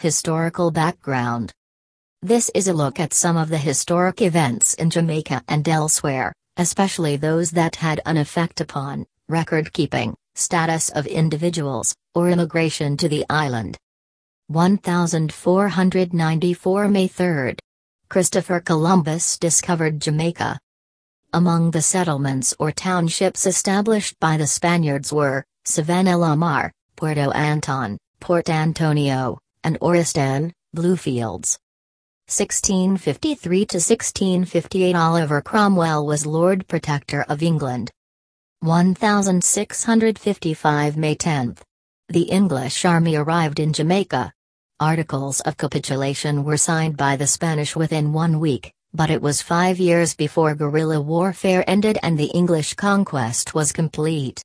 Historical background This is a look at some of the historic events in Jamaica and elsewhere, especially those that had an effect upon record keeping, status of individuals, or immigration to the island. 1494 May 3. Christopher Columbus discovered Jamaica. Among the settlements or townships established by the Spaniards were Savannah la Mar, Puerto Anton, Port Antonio, and Oristán, Bluefields. 1653 to 1658 Oliver Cromwell was Lord Protector of England. 1655 May 10. The English army arrived in Jamaica. Articles of capitulation were signed by the Spanish within one week, but it was five years before guerrilla warfare ended and the English conquest was complete.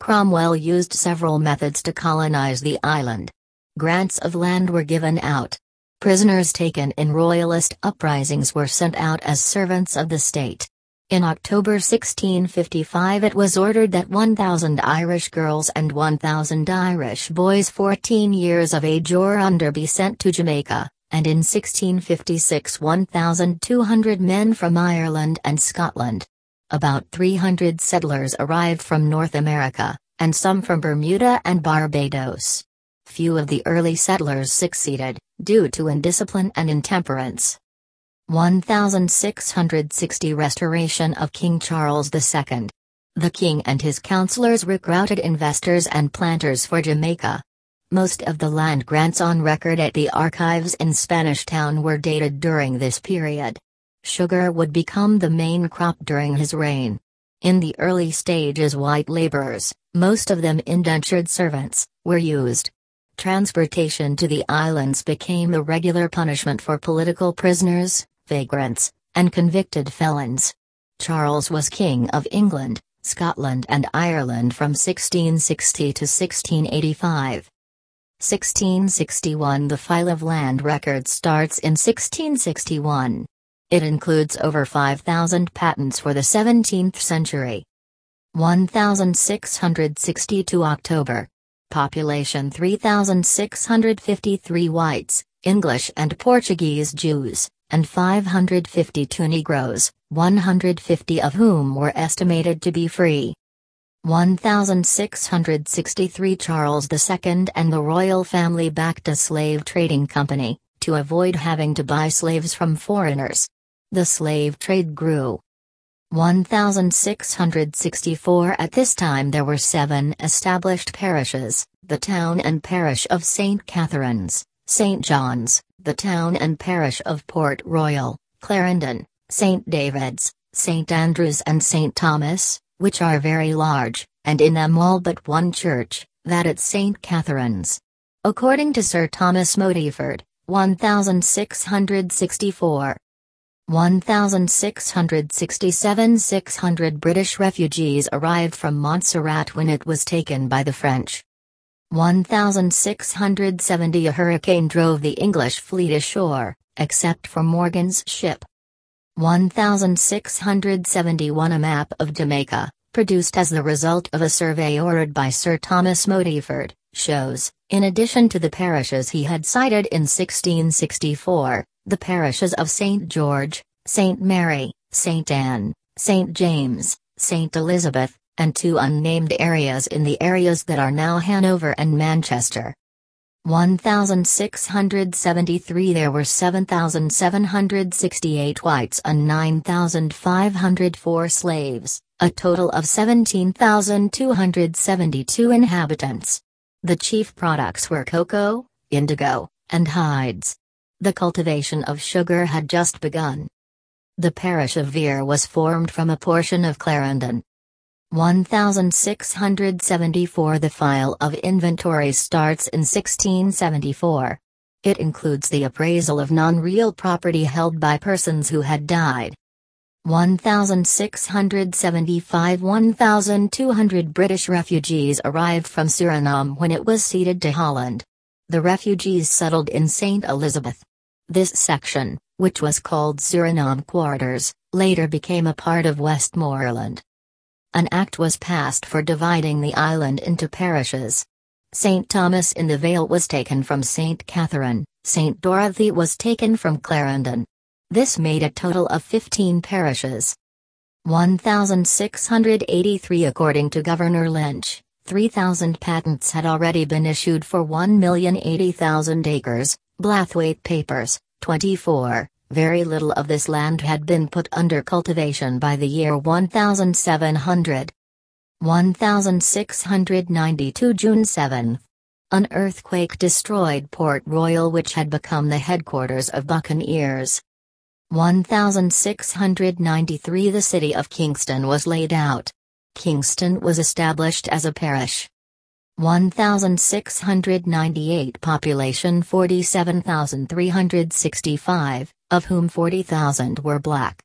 Cromwell used several methods to colonize the island. Grants of land were given out. Prisoners taken in royalist uprisings were sent out as servants of the state. In October 1655 it was ordered that 1,000 Irish girls and 1,000 Irish boys 14 years of age or under be sent to Jamaica, and in 1656 1,200 men from Ireland and Scotland. About 300 settlers arrived from North America, and some from Bermuda and Barbados. Few of the early settlers succeeded, due to indiscipline and intemperance. 1660 Restoration of King Charles II. The king and his counselors recruited investors and planters for Jamaica. Most of the land grants on record at the archives in Spanish Town were dated during this period. Sugar would become the main crop during his reign. In the early stages white laborers, most of them indentured servants, were used. Transportation to the islands became a regular punishment for political prisoners, vagrants, and convicted felons. Charles was King of England, Scotland and Ireland from 1660 to 1685. 1661 The file of land records starts in 1661. It includes over 5,000 patents for the 17th century. 1662 October. Population 3,653 whites, English and Portuguese Jews, and 552 Negroes, 150 of whom were estimated to be free. 1663 Charles II and the royal family backed a slave trading company, to avoid having to buy slaves from foreigners. The slave trade grew. 1664 At this time there were seven established parishes, the town and parish of St. Catherine's, St. John's, the town and parish of Port Royal, Clarendon, St. David's, St. Andrews and St. Thomas, which are very large, and in them all but one church, that at St. Catherine's. According to Sir Thomas Modyford, 1664. 1667 600 British refugees arrived from Montserrat when it was taken by the French. 1670 A hurricane drove the English fleet ashore, except for Morgan's ship. 1671 A map of Jamaica, produced as the result of a survey ordered by Sir Thomas Modyford, shows, in addition to the parishes he had cited in 1664, the parishes of St. George, St. Mary, St. Anne, St. James, St. Elizabeth, and two unnamed areas in the areas that are now Hanover and Manchester. 1673 There were 7,768 whites and 9,504 slaves, a total of 17,272 inhabitants. The chief products were cocoa, indigo, and hides. The cultivation of sugar had just begun. The parish of Vere was formed from a portion of Clarendon, 1674 The file of inventory starts in 1674. It includes the appraisal of non-real property held by persons who had died. 1675 1,200 British refugees arrived from Suriname when it was ceded to Holland. The refugees settled in St. Elizabeth. This section, which was called Suriname Quarters, later became a part of Westmoreland. An act was passed for dividing the island into parishes. St. Thomas in the Vale was taken from St. Catherine, St. Dorothy was taken from Clarendon. This made a total of 15 parishes. 1,683 according to Governor Lynch, 3,000 patents had already been issued for 1,080,000 acres, Blathwayt Papers, 24, very little of this land had been put under cultivation by the year 1700. 1692 June 7. An earthquake destroyed Port Royal which had become the headquarters of buccaneers. 1693 The city of Kingston was laid out. Kingston was established as a parish. 1698 Population 47,365, of whom 40,000 were black.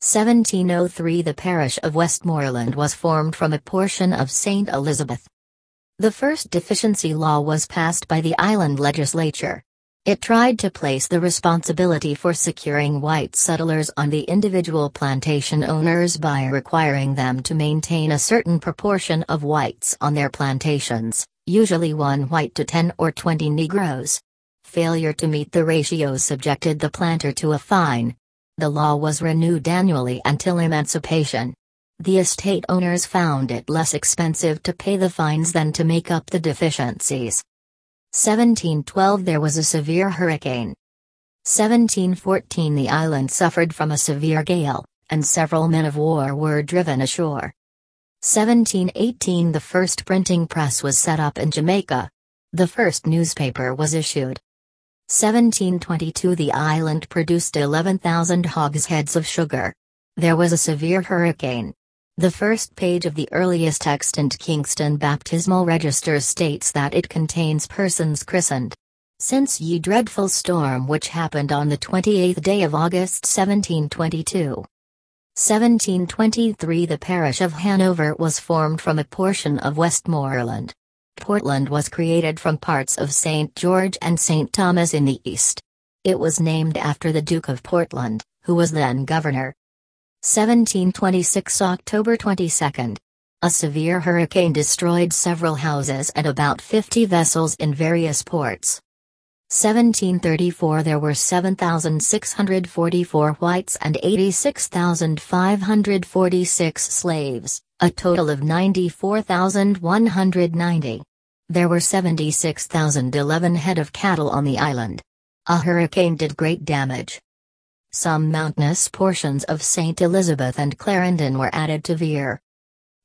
1703 The parish of Westmoreland was formed from a portion of St. Elizabeth. The first deficiency law was passed by the island legislature. It tried to place the responsibility for securing white settlers on the individual plantation owners by requiring them to maintain a certain proportion of whites on their plantations, usually one white to 10 or 20 Negroes. Failure to meet the ratio subjected the planter to a fine, the law was renewed annually until emancipation. The estate owners found it less expensive to pay the fines than to make up the deficiencies. 1712 There was a severe hurricane. 1714 The island suffered from a severe gale, and several men of war were driven ashore. 1718 The first printing press was set up in Jamaica. The first newspaper was issued. 1722 The island produced 11,000 hogsheads of sugar. There was a severe hurricane. The first page of the earliest extant Kingston baptismal register states that it contains persons christened. Since ye dreadful storm which happened on the 28th day of August 1722. 1723 The parish of Hanover was formed from a portion of Westmoreland. Portland was created from parts of St. George and St. Thomas in the east. It was named after the Duke of Portland, who was then governor. 1726 October 22. A severe hurricane destroyed several houses and about 50 vessels in various ports. 1734 There were 7,644 whites and 86,546 slaves, a total of 94,190. There were 76,011 head of cattle on the island. A hurricane did great damage. Some mountainous portions of St. Elizabeth and Clarendon were added to Vere.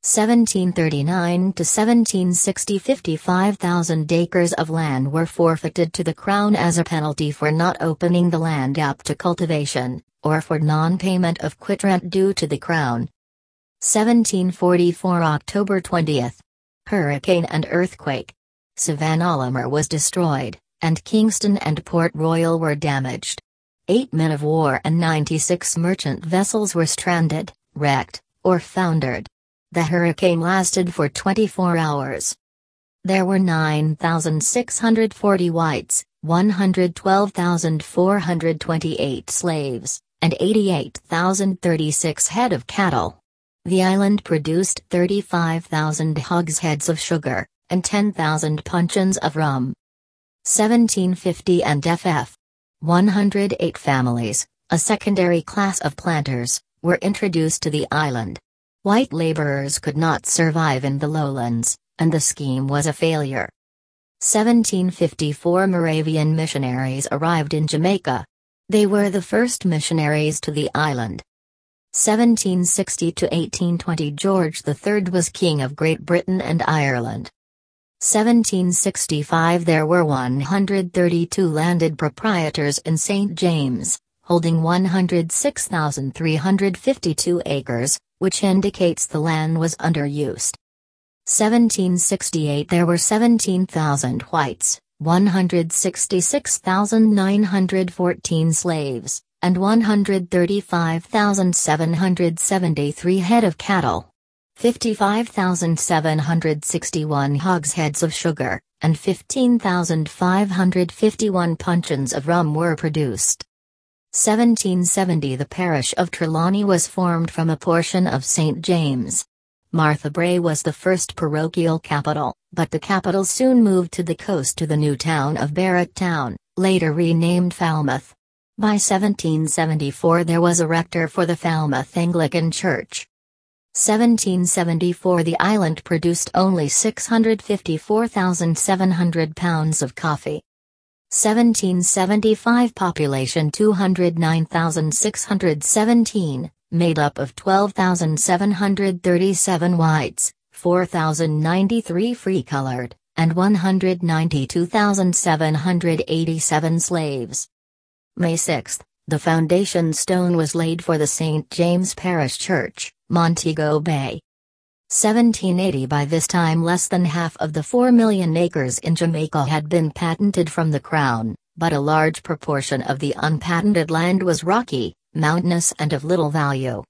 1739 to 1760 55,000 acres of land were forfeited to the Crown as a penalty for not opening the land up to cultivation, or for non-payment of quit rent due to the Crown. 1744 October 20 hurricane and earthquake. Savannah was destroyed, and Kingston and Port Royal were damaged. Eight men of war and 96 merchant vessels were stranded, wrecked, or foundered. The hurricane lasted for 24 hours. There were 9,640 whites, 112,428 slaves, and 88,036 head of cattle. The island produced 35,000 hogsheads of sugar, and 10,000 puncheons of rum. 1750 and FF. 108 families, a secondary class of planters, were introduced to the island. White laborers could not survive in the lowlands, and the scheme was a failure. 1754 Moravian missionaries arrived in Jamaica. They were the first missionaries to the island. 1760 to 1820 George III was King of Great Britain and Ireland. 1765 There were 132 landed proprietors in St. James, holding 106,352 acres, which indicates the land was underused. 1768 There were 17,000 whites, 166,914 slaves, and 135,773 head of cattle. 55,761 hogsheads of sugar, and 15,551 puncheons of rum were produced. 1770 The parish of Trelawny was formed from a portion of St. James. Martha Brae was the first parochial capital, but the capital soon moved to the coast to the new town of Barrett Town, later renamed Falmouth. By 1774 there was a rector for the Falmouth Anglican Church. 1774 The island produced only 654,700 pounds of coffee. 1775 Population 209,617, made up of 12,737 whites, 4,093 free-colored, and 192,787 slaves. May 6, the foundation stone was laid for the St. James Parish Church, Montego Bay. 1780 By this time less than half of the 4 million acres in Jamaica had been patented from the Crown, but a large proportion of the unpatented land was rocky, mountainous and of little value.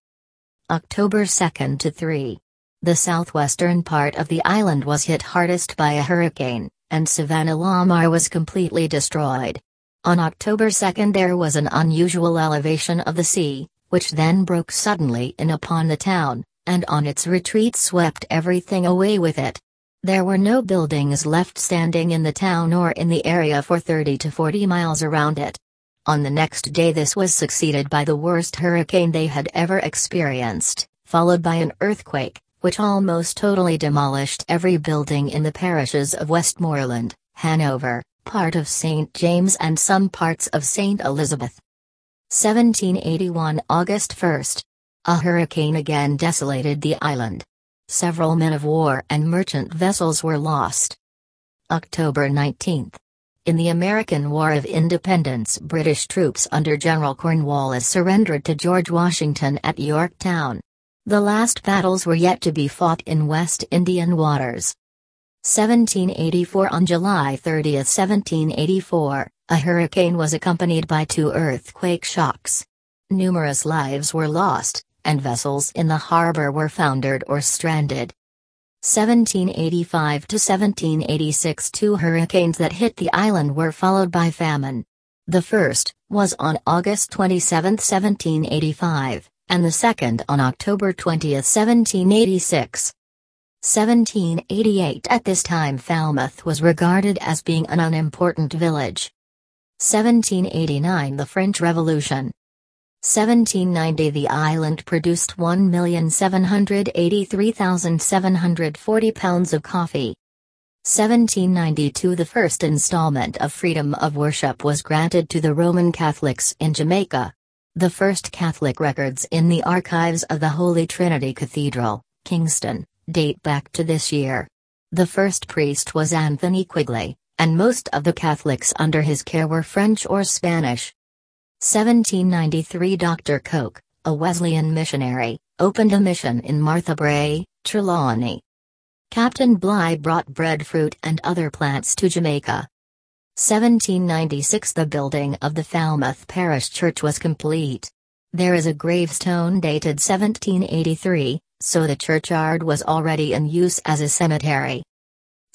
October 2 to 3. The southwestern part of the island was hit hardest by a hurricane, and Savannah Lamar was completely destroyed. On October 2 there was an unusual elevation of the sea, which then broke suddenly in upon the town, and on its retreat swept everything away with it. There were no buildings left standing in the town or in the area for 30 to 40 miles around it. On the next day this was succeeded by the worst hurricane they had ever experienced, followed by an earthquake, which almost totally demolished every building in the parishes of Westmoreland, Hanover, part of St. James and some parts of St. Elizabeth. 1781 August 1. A hurricane again desolated the island. Several men of war and merchant vessels were lost. October 19. In the American War of Independence British troops under General Cornwallis surrendered to George Washington at Yorktown. The last battles were yet to be fought in West Indian waters. 1784 On July 30, 1784, a hurricane was accompanied by two earthquake shocks. Numerous lives were lost, and vessels in the harbor were foundered or stranded. 1785 to 1786 Two hurricanes that hit the island were followed by famine. The first was on August 27, 1785, and the second on October 20, 1786. 1788 At this time Falmouth was regarded as being an unimportant village. 1789 The French Revolution 1790 The island produced 1,783,740 pounds of coffee. 1792 The first installment of freedom of worship was granted to the Roman Catholics in Jamaica. The first Catholic records in the archives of the Holy Trinity Cathedral, Kingston, date back to this year. The first priest was Anthony Quigley, and most of the Catholics under his care were French or Spanish. 1793 Dr. Coke, a Wesleyan missionary, opened a mission in Martha Brae, Trelawny. Captain Bligh brought breadfruit and other plants to Jamaica. 1796 The building of the Falmouth Parish Church was complete. There is a gravestone dated 1783, so the churchyard was already in use as a cemetery.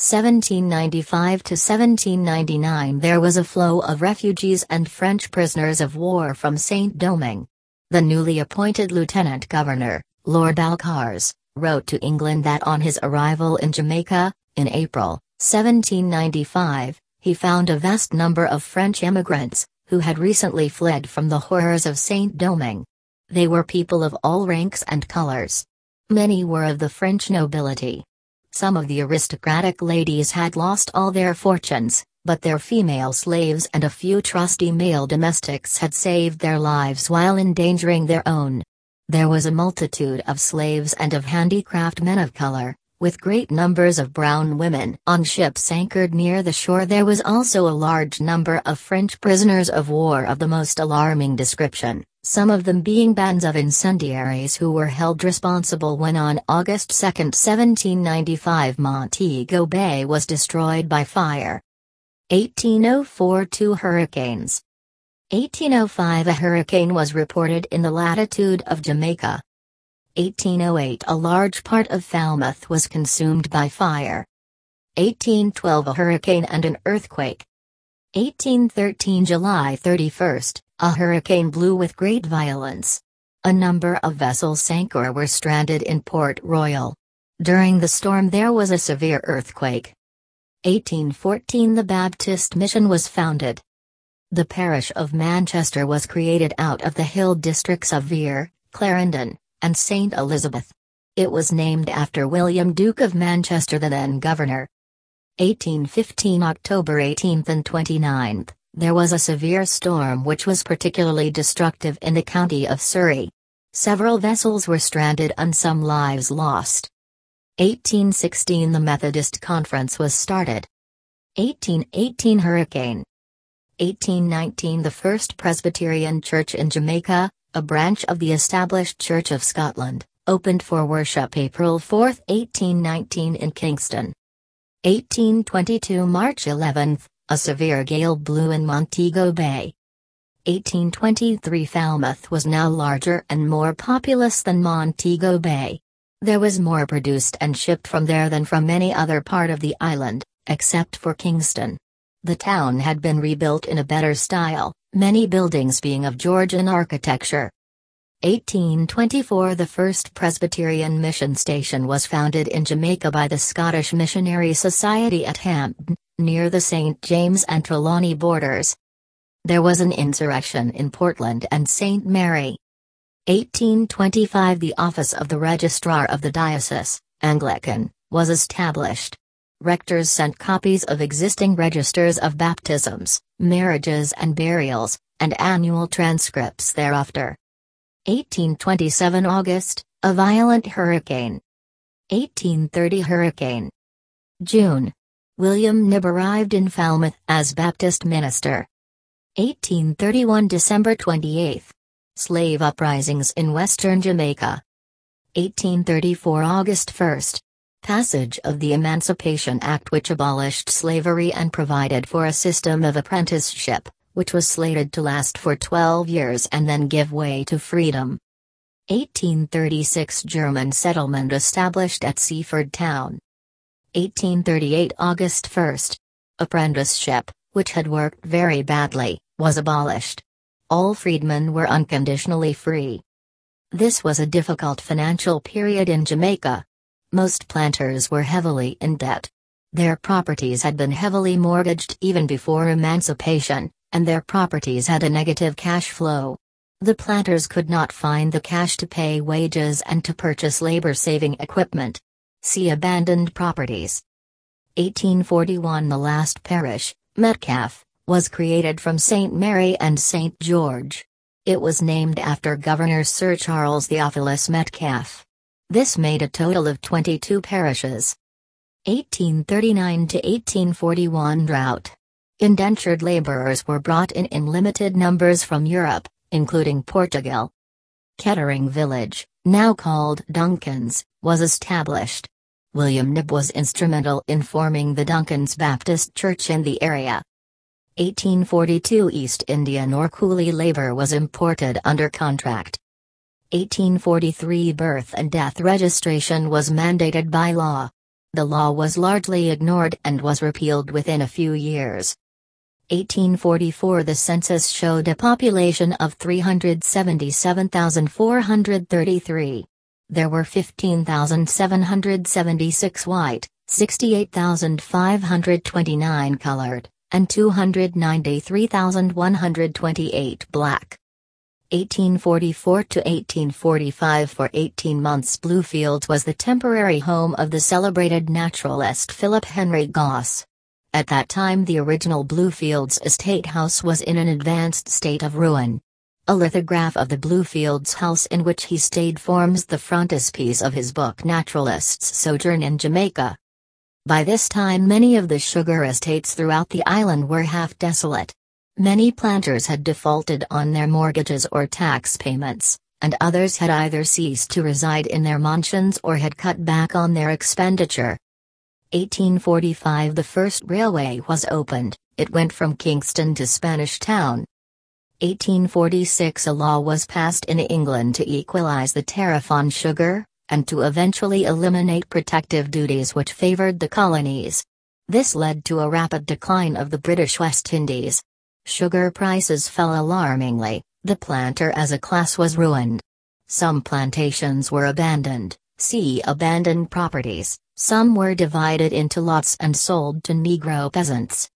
1795 to 1799 there was a flow of refugees and French prisoners of war from Saint Domingue. The newly appointed Lieutenant Governor, Lord Balcarres, wrote to England that on his arrival in Jamaica, in April, 1795, he found a vast number of French immigrants, who had recently fled from the horrors of Saint Domingue. They were people of all ranks and colors, Many were of the French nobility. Some of the aristocratic ladies had lost all their fortunes, but their female slaves and a few trusty male domestics had saved their lives while endangering their own. There was a multitude of slaves and of handicraft men of color, with great numbers of brown women. On ships anchored near the shore there was also a large number of French prisoners of war of the most alarming description, some of them being bands of incendiaries who were held responsible when on August 2, 1795 Montego Bay was destroyed by fire. 1804 Two hurricanes. 1805 A hurricane was reported in the latitude of Jamaica. 1808 A large part of Falmouth was consumed by fire. 1812 A hurricane and an earthquake. 1813 July 31 a hurricane blew with great violence. A number of vessels sank or were stranded in Port Royal. During the storm there was a severe earthquake, 1814 The Baptist Mission was founded. The parish of Manchester was created out of the hill districts of Vere, Clarendon, and St. Elizabeth. It was named after William Duke of Manchester the then governor. 1815 October 18th and 29th, there was a severe storm which was particularly destructive in the county of Surrey. Several vessels were stranded and some lives lost. 1816 The Methodist Conference was started. 1818 Hurricane 1819 The First Presbyterian Church in Jamaica, a branch of the established Church of Scotland, opened for worship April 4, 1819 in Kingston. 1822 March 11, a severe gale blew in Montego Bay. 1823 Falmouth was now larger and more populous than Montego Bay. There was more produced and shipped from there than from any other part of the island, except for Kingston. The town had been rebuilt in a better style, many buildings being of Georgian architecture. 1824 The first Presbyterian mission station was founded in Jamaica by the Scottish Missionary Society at Hampton, near the St. James and Trelawny borders. There was an insurrection in Portland and St. Mary. 1825 The office of the Registrar of the Diocese, Anglican, was established. Rectors sent copies of existing registers of baptisms, marriages and burials, and annual transcripts thereafter. 1827 August, a violent hurricane. 1830 Hurricane. June, William Knibb arrived in Falmouth as Baptist minister. 1831 December 28. Slave uprisings in western Jamaica. 1834 August 1. Passage of the Emancipation Act which abolished slavery and provided for a system of apprenticeship, which was slated to last for 12 years and then give way to freedom. 1836 German settlement established at Seaford Town. 1838 August 1. Apprenticeship, which had worked very badly, was abolished. All freedmen were unconditionally free. This was a difficult financial period in Jamaica. Most planters were heavily in debt. Their properties had been heavily mortgaged even before emancipation, and their properties had a negative cash flow. The planters could not find the cash to pay wages and to purchase labor saving equipment. See abandoned properties. 1841 The last parish, Metcalfe, was created from St. Mary and St. George. It was named after Governor Sir Charles Theophilus Metcalfe. This made a total of 22 parishes. 1839 to 1841 Drought. Indentured laborers were brought in in limited numbers from Europe, including Portugal. Kettering Village, now called Duncan's, was established. William Knibb was instrumental in forming the Duncan's Baptist Church in the area. 1842 East Indian or coolie labor was imported under contract. 1843 Birth and death registration was mandated by law. The law was largely ignored and was repealed within a few years. 1844 The census showed a population of 377,433. There were 15,776 white, 68,529 colored, and 293,128 black. 1844 to 1845 For 18 months Bluefields was the temporary home of the celebrated naturalist Philip Henry Gosse. At that time the original Bluefields estate house was in an advanced state of ruin. A lithograph of the Bluefields house in which he stayed forms the frontispiece of his book Naturalist's Sojourn in Jamaica. By this time many of the sugar estates throughout the island were half desolate. Many planters had defaulted on their mortgages or tax payments, and others had either ceased to reside in their mansions or had cut back on their expenditure. 1845 The first railway was opened, it went from Kingston to Spanish Town, 1846 a law was passed in England to equalize the tariff on sugar, and to eventually eliminate protective duties which favored the colonies. This led to a rapid decline of the British West Indies. Sugar prices fell alarmingly, the planter as a class was ruined. Some plantations were abandoned, see abandoned properties, Some were divided into lots and sold to Negro peasants.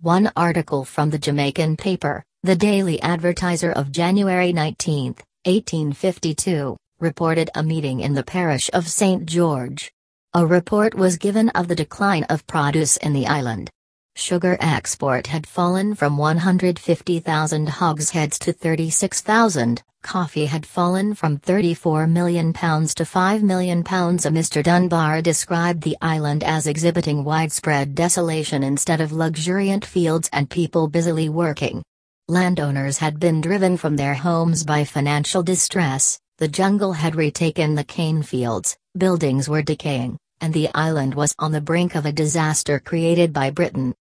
One article from the Jamaican paper, the Daily Advertiser of January 19, 1852, reported a meeting in the parish of St. George. A report was given of the decline of produce in the island. Sugar export had fallen from 150,000 hogsheads to 36,000, coffee had fallen from 34 million pounds to 5 million pounds. A Mr. Dunbar described the island as exhibiting widespread desolation instead of luxuriant fields and people busily working. Landowners had been driven from their homes by financial distress, the jungle had retaken the cane fields, buildings were decaying, and the island was on the brink of a disaster created by Britain.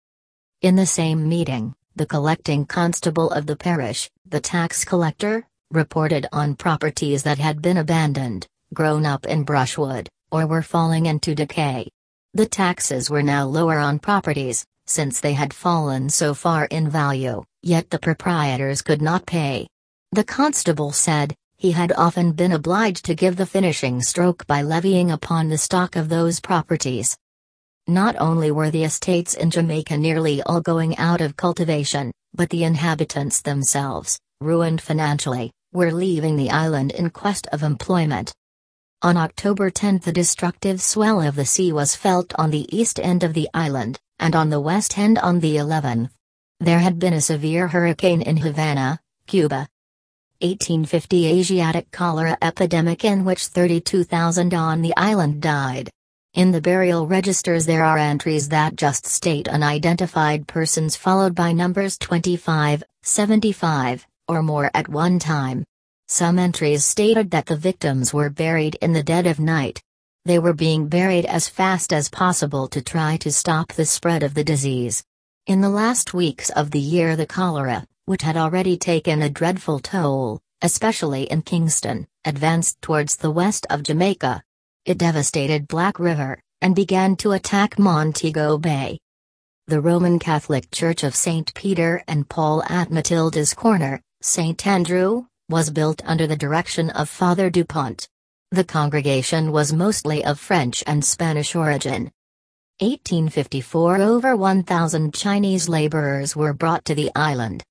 In the same meeting, the collecting constable of the parish, the tax collector, reported on properties that had been abandoned, grown up in brushwood, or were falling into decay. The taxes were now lower on properties, since they had fallen so far in value, yet the proprietors could not pay. The constable said, he had often been obliged to give the finishing stroke by levying upon the stock of those properties. Not only were the estates in Jamaica nearly all going out of cultivation, but the inhabitants themselves, ruined financially, were leaving the island in quest of employment. On October 10 the destructive swell of the sea was felt on the east end of the island, and on the west end on the 11th. There had been a severe hurricane in Havana, Cuba. 1850 Asiatic cholera epidemic in which 32,000 on the island died. In the burial registers there are entries that just state unidentified persons followed by numbers 25, 75, or more at one time. Some entries stated that the victims were buried in the dead of night. They were being buried as fast as possible to try to stop the spread of the disease. In the last weeks of the year the cholera, which had already taken a dreadful toll, especially in Kingston, advanced towards the west of Jamaica, it devastated Black River, and began to attack Montego Bay. The Roman Catholic Church of St. Peter and Paul at Matilda's Corner, St. Andrew, was built under the direction of Father Dupont. The congregation was mostly of French and Spanish origin. 1854 Over 1,000 Chinese laborers were brought to the island.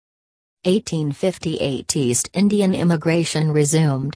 1858 East Indian immigration resumed.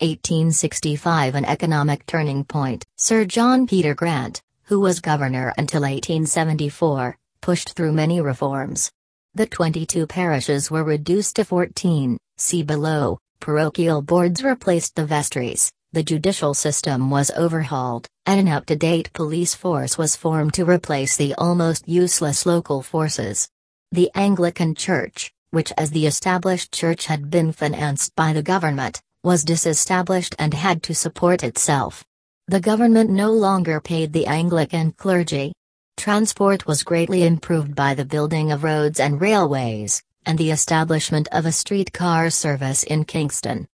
1865 An economic turning point. Sir John Peter Grant, who was governor until 1874, pushed through many reforms. The 22 parishes were reduced to 14, see below, parochial boards replaced the vestries, the judicial system was overhauled, and an up-to-date police force was formed to replace the almost useless local forces. The Anglican Church, which as the established church had been financed by the government, was disestablished and had to support itself. The government no longer paid the Anglican clergy. Transport was greatly improved by the building of roads and railways, and the establishment of a streetcar service in Kingston.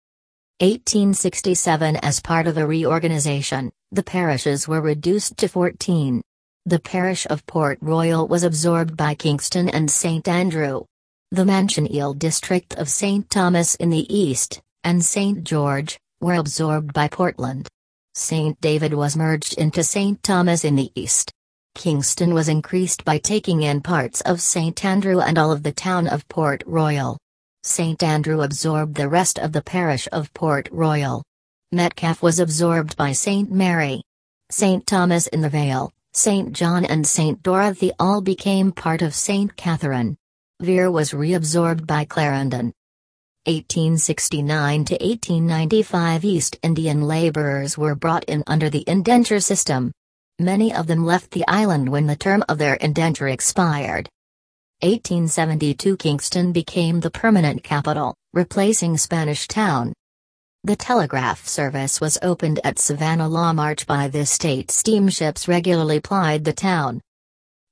1867 As part of a reorganization, the parishes were reduced to 14. The parish of Port Royal was absorbed by Kingston and St. Andrew. The Manchioneal district of St. Thomas in the east, and St. George, were absorbed by Portland. St. David was merged into St. Thomas in the east. Kingston was increased by taking in parts of St. Andrew and all of the town of Port Royal. St. Andrew absorbed the rest of the parish of Port Royal. Metcalfe was absorbed by St. Mary. St. Thomas in the Vale, St. John and St. Dorothy all became part of St. Catherine. Vere was reabsorbed by Clarendon. 1869 to 1895 East Indian laborers were brought in under the indenture system. Many of them left the island when the term of their indenture expired. 1872 Kingston became the permanent capital, replacing Spanish Town. The telegraph service was opened at Savannah Law March by the state steamships regularly plied the town.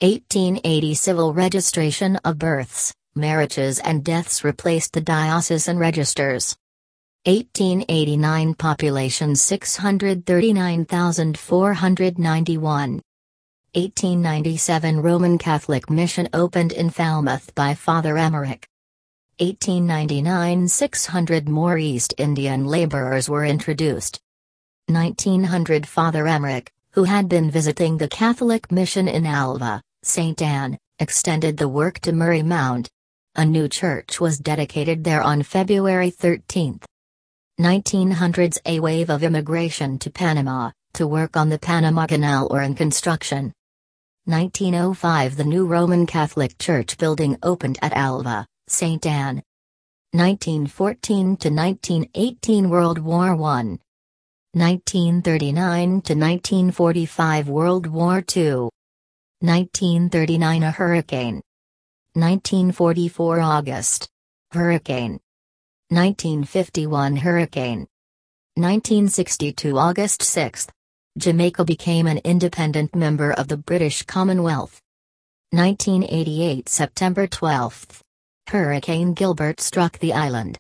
1880 Civil registration of births marriages and deaths replaced the diocesan registers. 1889 Population 639,491. 1897 Roman Catholic Mission opened in Falmouth by Father Emmerich. 1899 600 more East Indian laborers were introduced. 1900 Father Emmerich, who had been visiting the Catholic mission in Alva, St. Anne, extended the work to Murray Mount. A new church was dedicated there on February 13. 1900s A wave of immigration to Panama, to work on the Panama Canal or in construction. 1905 The new Roman Catholic Church building opened at Alva, St. Anne. 1914 to 1918 World War I. 1939 to 1945 World War II. 1939 A hurricane. 1944 August. Hurricane. 1951 Hurricane. 1962 August 6. Jamaica became an independent member of the British Commonwealth. 1988 September 12. Hurricane Gilbert struck the island.